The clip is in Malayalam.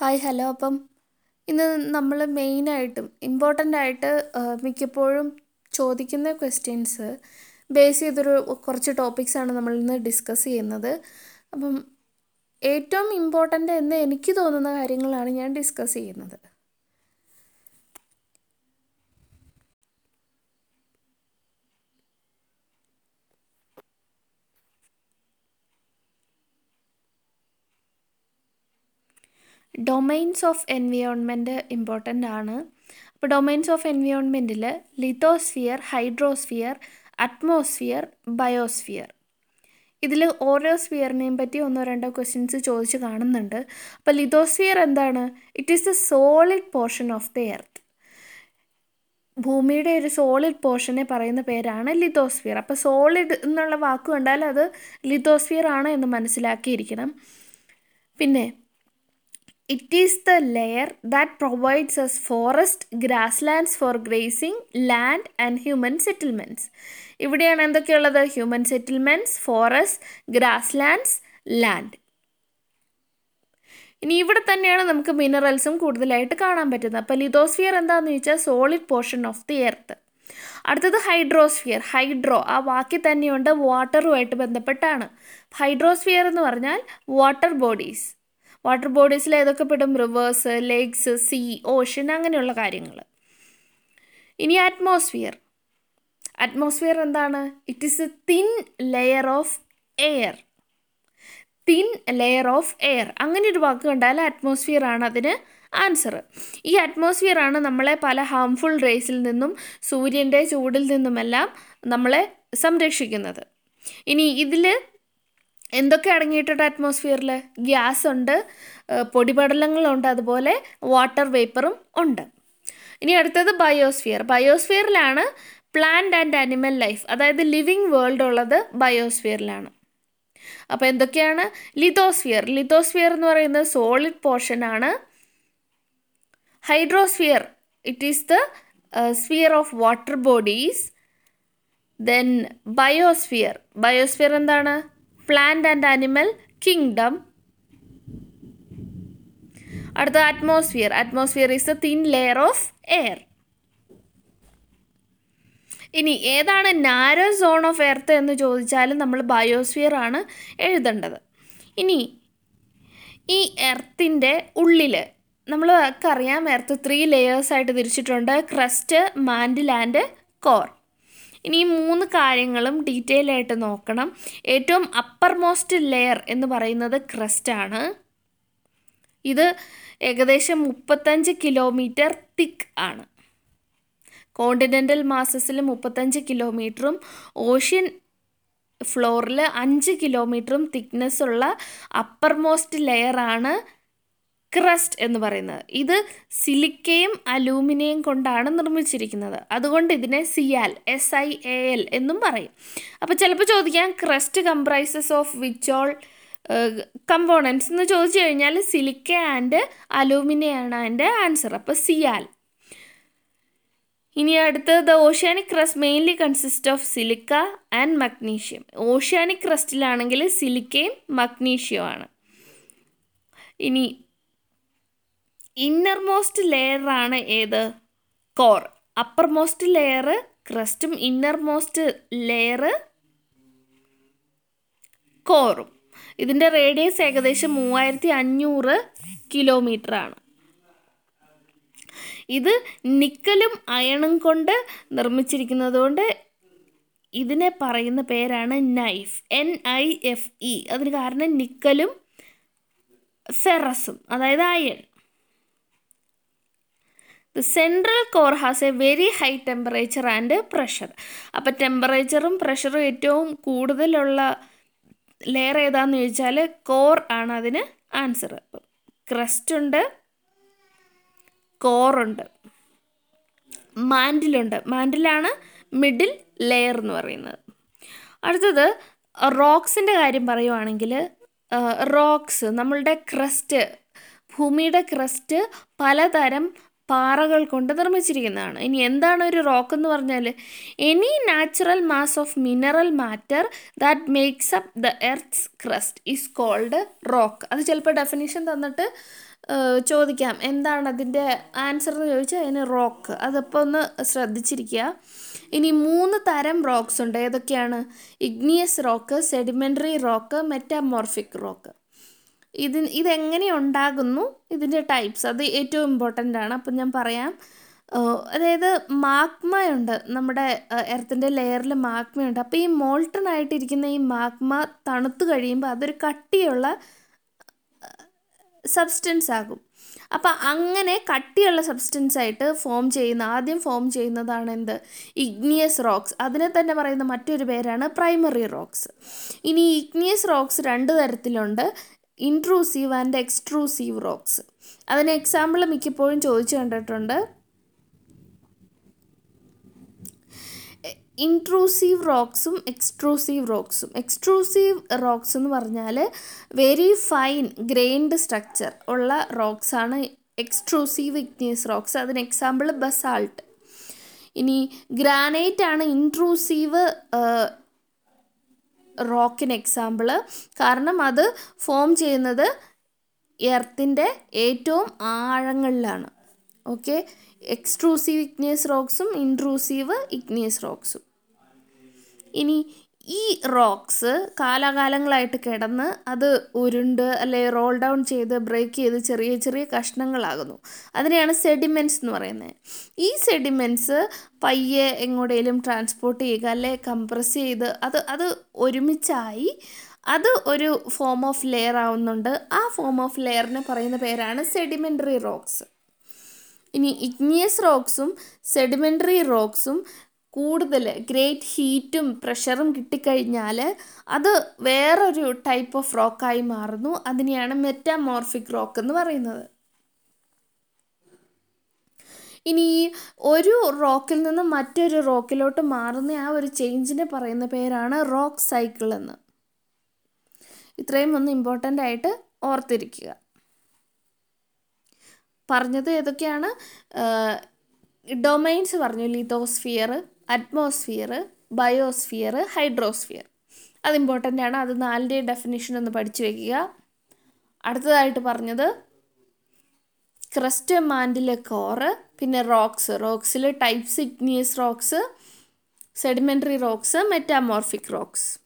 Hi hello. അപ്പം ഇന്ന് നമ്മൾ മെയിനായിട്ടും ഇമ്പോർട്ടന്റ് ആയിട്ട് മിക്കപ്പോഴും ചോദിക്കുന്ന ക്വസ്റ്റ്യൻസ് ബേസ് ചെയ്തൊരു കുറച്ച് ടോപ്പിക്സാണ് നമ്മൾ ഇന്ന് ഡിസ്കസ് ചെയ്യുന്നത്. അപ്പം ഏറ്റവും ഇമ്പോർട്ടന്റ് എന്ന് എനിക്ക് തോന്നുന്ന കാര്യങ്ങളാണ് ഞാൻ ഡിസ്കസ് ചെയ്യുന്നത്. ഡൊമൈൻസ് ഓഫ് എൻവിയോൺമെന്റ് ഇമ്പോർട്ടന്റ് ആണ്. അപ്പോൾ ഡൊമൈൻസ് ഓഫ് എൻവിയോൺമെന്റിൽ ലിത്തോസ്ഫിയർ ഹൈഡ്രോസ്ഫിയർ അറ്റ്മോസ്ഫിയർ ബയോസ്ഫിയർ ഇതിൽ ഓരോ സ്ഫിയറിനെയും പറ്റി ഒന്നോ രണ്ടോ ക്വസ്റ്റ്യൻസ് ചോദിച്ച് കാണുന്നുണ്ട്. അപ്പോൾ ലിത്തോസ്ഫിയർ എന്താണ്? It is the solid portion of the earth ഭൂമിയുടെ ഒരു സോളിഡ് പോർഷനെ പറയുന്ന പേരാണ് ലിത്തോസ്ഫിയർ അപ്പോൾ സോളിഡ് എന്നുള്ള വാക്ക് കണ്ടാൽ അത് ലിത്തോസ്ഫിയർ ആണ് എന്ന് മനസ്സിലാക്കിയിരിക്കണം. പിന്നെ it is the layer that provides as forest grasslands for grazing land and human settlements ഇവിടെയാണ് എന്തൊക്കെയുള്ളത്? Human settlements forest grasslands land ഇനി ഇവിടെ തന്നെയാണ് നമുക്ക് മിനറൽസും കൂടുതലായിട്ട് കാണാൻ പറ്റുന്നത്. അപ്പോൾ ലിതോസ്ഫിയർ എന്താണെന്ന് ചോദിച്ചാൽ solid portion of the earth അടുത്തത് ഹൈഡ്രോസ്ഫിയർ ഹൈഡ്രോ ആ വാക്കി തന്നെയുണ്ട്. വാട്ടറുമായിട്ട് ബന്ധപ്പെട്ടാണ്. ഹൈഡ്രോസ്ഫിയർ എന്ന് പറഞ്ഞാൽ വാട്ടർ ബോഡീസ് വാട്ടർ ബോഡീസിൽ ഏതൊക്കെ പെടും? റിവേഴ്സ് ലേക്സ് സീ ഓഷൻ അങ്ങനെയുള്ള കാര്യങ്ങൾ ഇനി അറ്റ്മോസ്ഫിയർ അറ്റ്മോസ്ഫിയർ എന്താണ്? It is a thin layer of air thin layer of air അങ്ങനെ ഒരു വാക്ക് കണ്ടാൽ അറ്റ്മോസ്ഫിയർ ആണ് അതിന് ആൻസർ ഈ അറ്റ്മോസ്ഫിയർ ആണ് നമ്മളെ പല ഹാംഫുൾ റേസിൽ നിന്നും സൂര്യന്റെ ചൂടിൽ നിന്നുമെല്ലാം നമ്മളെ സംരക്ഷിക്കുന്നത്. ഇനി ഇതിൽ എന്തൊക്കെ അടങ്ങിയിട്ടുണ്ട് അറ്റ്മോസ്ഫിയറിൽ ഗ്യാസ് ഉണ്ട് പൊടിപടലങ്ങളുണ്ട് അതുപോലെ വാട്ടർ വേപ്പറും ഉണ്ട്. ഇനി അടുത്തത് ബയോസ്ഫിയർ ബയോസ്ഫിയറിലാണ് പ്ലാന്റ് ആൻഡ് ആനിമൽ ലൈഫ് അതായത് ലിവിങ് വേൾഡ് ഉള്ളത് ബയോസ്ഫിയറിലാണ് അപ്പോൾ എന്തൊക്കെയാണ്? ലിതോസ്ഫിയർ ലിതോസ്ഫിയർ എന്ന് പറയുന്നത് സോളിഡ് പോർഷൻ ആണ്. Hydrosphere it is the sphere of water bodies then biosphere biosphere എന്താണ്? പ്ലാന്റ് ആൻഡ് ആനിമൽ കിങ്ഡം അടുത്ത atmosphere atmosphere is a thin layer of air ഇനി ഏതാണ് നാരോ സോൺ ഓഫ് എർത്ത് എന്ന് ചോദിച്ചാൽ നമ്മൾ ബയോസ്ഫിയർ ആണ് എഴുതേണ്ടത്. ഇനി ഈ എർത്തിന്റെ ഉള്ളിൽ നമ്മൾക്ക് അറിയാം എർത്ത് ത്രീ ലെയേഴ്സായിട്ട് തിരിച്ചിട്ടുണ്ട്. ക്രസ്റ്റ് മാൻഡിൽ ആൻഡ് കോർ ഇനി ഈ മൂന്ന് കാര്യങ്ങളും ഡീറ്റെയിൽ ആയിട്ട് നോക്കണം. ഏറ്റവും അപ്പർ മോസ്റ്റ് ലെയർ എന്ന് പറയുന്നത് ക്രസ്റ്റ് ആണ്. ഇത് ഏകദേശം മുപ്പത്തഞ്ച് കിലോമീറ്റർ തിക്ക് ആണ്. കോണ്ടിനെന്റൽ മാസസിൽ മുപ്പത്തഞ്ച് കിലോമീറ്ററും ഓഷ്യൻ ഫ്ലോറിൽ അഞ്ച് കിലോമീറ്ററും തിക്നെസ്സുള്ള അപ്പർ മോസ്റ്റ് ലെയറാണ് ക്രസ്റ്റ് എന്ന് പറയുന്നത്. ഇത് സിലിക്കയും അലൂമിനിയം കൊണ്ടാണ് നിർമ്മിച്ചിരിക്കുന്നത്. അതുകൊണ്ട് ഇതിനെ sial S I A L എന്നും പറയും. അപ്പോൾ ചിലപ്പോൾ ചോദിക്കാം crust comprises of which all components എന്ന് ചോദിച്ചു കഴിഞ്ഞാൽ സിലിക്ക ആൻഡ് അലൂമിനിയാണ് അതിന്റെ ആൻസർ അപ്പോൾ സിയാൽ ഇനി അടുത്തത് the oceanic crust mainly consist of silica and magnesium oceanic ക്രസ്റ്റിലാണെങ്കിൽ സിലിക്കയും മഗ്നീഷ്യവും ആണ്. ഇനി ഇന്നർ മോസ്റ്റ് ലെയറാണ് ഏത്? കോർ അപ്പർ മോസ്റ്റ് ലെയർ ക്രസ്റ്റും ഇന്നർ മോസ്റ്റ് ലെയർ കോറും ഇതിന്റെ റേഡിയസ് ഏകദേശം മൂവായിരത്തി അഞ്ഞൂറ് കിലോമീറ്റർ ആണ്. ഇത് നിക്കലും അയണും കൊണ്ട് നിർമ്മിച്ചിരിക്കുന്നതുകൊണ്ട് ഇതിനെ പറയുന്ന പേരാണ് nife N I F E അതിന് കാരണം നിക്കലും ഫെറസും അതായത് iron the central core has a very high temperature and pressure അപ്പോൾ ടെമ്പറേച്ചറും പ്രഷറും ഏറ്റവും കൂടുതലുള്ള ലെയർ ഏതാന്ന് ചോദിച്ചാൽ കോർ ആണ് അതിന് ആൻസർ ക്രസ്റ്റ് ഉണ്ട് കോറുണ്ട് മാൻഡിലുണ്ട് മാൻഡിലാണ് മിഡിൽ ലെയർ എന്ന് പറയുന്നത്. അടുത്തത് റോക്സിന്റെ കാര്യം പറയുവാണെങ്കിൽ റോക്സ് നമ്മളുടെ ക്രസ്റ്റ് ഭൂമിയുടെ ക്രസ്റ്റ് പലതരം പാറകൾ കൊണ്ട് നിർമ്മിച്ചിരിക്കുന്നതാണ്. ഇനി എന്താണ് ഒരു റോക്ക് എന്ന് പറഞ്ഞാൽ? Any natural mass of mineral matter that makes up the earth's crust is called rock അത് ചിലപ്പോൾ ഡെഫിനിഷൻ തന്നിട്ട് ചോദിക്കാം. എന്താണ് അതിന്റെ ആൻസർ എന്ന് ചോദിച്ചാൽ അതിന് റോക്ക് അതപ്പോൾ ഒന്ന് ശ്രദ്ധിച്ചിരിക്കുക. ഇനി മൂന്ന് തരം റോക്സ് ഉണ്ട്. ഏതൊക്കെയാണ്? Igneous rock sedimentary rock metamorphic rock ഇത് ഇതെങ്ങനെ ഉണ്ടാകുന്നു? ഇതിന്റെ ടൈപ്സ് അത് ഏറ്റവും ഇമ്പോർട്ടന്റ് ആണ്. അപ്പം ഞാൻ പറയാം. അതായത് മാഗ്മയുണ്ട്. നമ്മുടെ എർത്തിന്റെ ലെയറിൽ മാഗ്മയുണ്ട്. അപ്പോൾ ഈ മോൾട്ടൺ ആയിട്ടിരിക്കുന്ന ഈ മാഗ്മ തണുത്തു കഴിയുമ്പോൾ അതൊരു കട്ടിയുള്ള സബ്സ്റ്റൻസ് ആകും. അപ്പം അങ്ങനെ കട്ടിയുള്ള സബ്സ്റ്റൻസ് ആയിട്ട് ഫോം ചെയ്യുന്ന ആദ്യം ഫോം ചെയ്യുന്നതാണ് എന്ത്? ഇഗ്നിയസ് റോക്സ് അതിനെ തന്നെ പറയുന്ന മറ്റൊരു പേരാണ് പ്രൈമറി റോക്സ് ഇനി ഇഗ്നിയസ് റോക്സ് രണ്ട് തരത്തിലുണ്ട്. ഇൻട്രൂസീവ് ആൻഡ് എക്സ്ട്രൂസീവ് റോക്സ് അതിന് എക്സാമ്പിൾ മിക്കപ്പോഴും ചോദിച്ചു കണ്ടിട്ടുണ്ട്. ഇൻട്രൂസീവ് റോക്സും എക്സ്ട്രൂസീവ് റോക്സും എക്സ്ട്രൂസീവ് റോക്സ് എന്ന് പറഞ്ഞാൽ വെരി ഫൈൻ ഗ്രെയിൻഡ് സ്ട്രക്ചർ ഉള്ള റോക്സ് ആണ് എക്സ്ട്രൂസീവ് ഇഗ്നിയസ് റോക്സ് അതിന് എക്സാമ്പിൾ ബസാൾട്ട് ഇനി ഗ്രാനൈറ്റ് ആണ് ഇൻട്രൂസീവ് റോക്കിന് എക്സാമ്പിൾ കാരണം അത് ഫോം ചെയ്യുന്നത് എർത്തിന്റെ ഏറ്റവും ആഴങ്ങളിലാണ്. ഓക്കെ? എക്സ്ട്രൂസീവ് ഇഗ്നിയസ് റോക്സും ഇൻട്രൂസീവ് ഇഗ്നിയസ് റോക്സും. ഇനി ഈ റോക്സ് കാലാകാലങ്ങളായിട്ട് കിടന്ന് അത് ഉരുണ്ട് അല്ലെ റോൾ ഡൗൺ ചെയ്ത് ബ്രേക്ക് ചെയ്ത് ചെറിയ ചെറിയ കഷ്ണങ്ങളാകുന്നു. അതിനെയാണ് സെഡിമെന്റ്സ് എന്ന് പറയുന്നത്. ഈ സെഡിമെന്റ്സ് പയ്യെ എങ്ങോട്ടേലും ട്രാൻസ്പോർട്ട് ചെയ്യുക അല്ലെ കംപ്രസ് ചെയ്ത് അത് അത് ഒരുമിച്ചായി അത് ഒരു ഫോം ഓഫ് ലെയർ ആവുന്നുണ്ട്. ആ ഫോം ഓഫ് ലെയറിനെ പറയുന്ന പേരാണ് സെഡിമെന്ററി റോക്സ് ഇനി ഇഗ്നിയസ് റോക്സും സെഡിമെന്ററി റോക്സും കൂടുതൽ ഗ്രേറ്റ് ഹീറ്റും പ്രഷറും കിട്ടിക്കഴിഞ്ഞാൽ അത് വേറൊരു ടൈപ്പ് ഓഫ് റോക്കായി മാറുന്നു. അതിനെയാണ് മെറ്റാമോർഫിക് റോക്ക് എന്ന് പറയുന്നത്. ഇനി ഒരു റോക്കിൽ നിന്ന് മറ്റൊരു റോക്കിലോട്ട് മാറുന്ന ആ ഒരു ചേഞ്ചിനെ പറയുന്ന പേരാണ് റോക്ക് സൈക്കിൾ എന്ന്. ഇത്രയും ഒന്ന് ഇമ്പോർട്ടന്റ് ആയിട്ട് ഓർത്തിരിക്കുക. പറഞ്ഞത് ഏതൊക്കെയാണ്? ഡൊമൈൻസ് പറഞ്ഞു ലിതോസ്ഫിയർ അറ്റ്മോസ്ഫിയർ ബയോസ്ഫിയർ ഹൈഡ്രോസ്ഫിയർ. അത് ഇമ്പോർട്ടന്റ് ആണ്. അത് നാലിന്റെ ഡെഫിനിഷൻ ഒന്ന് പഠിച്ചു വയ്ക്കുക അടുത്തതായിട്ട് പറഞ്ഞത് ക്രസ്റ്റ് മാൻഡിലെ കോറ് പിന്നെ rocks റോക്സിൽ types igneous rocks sedimentary rocks metamorphic rocks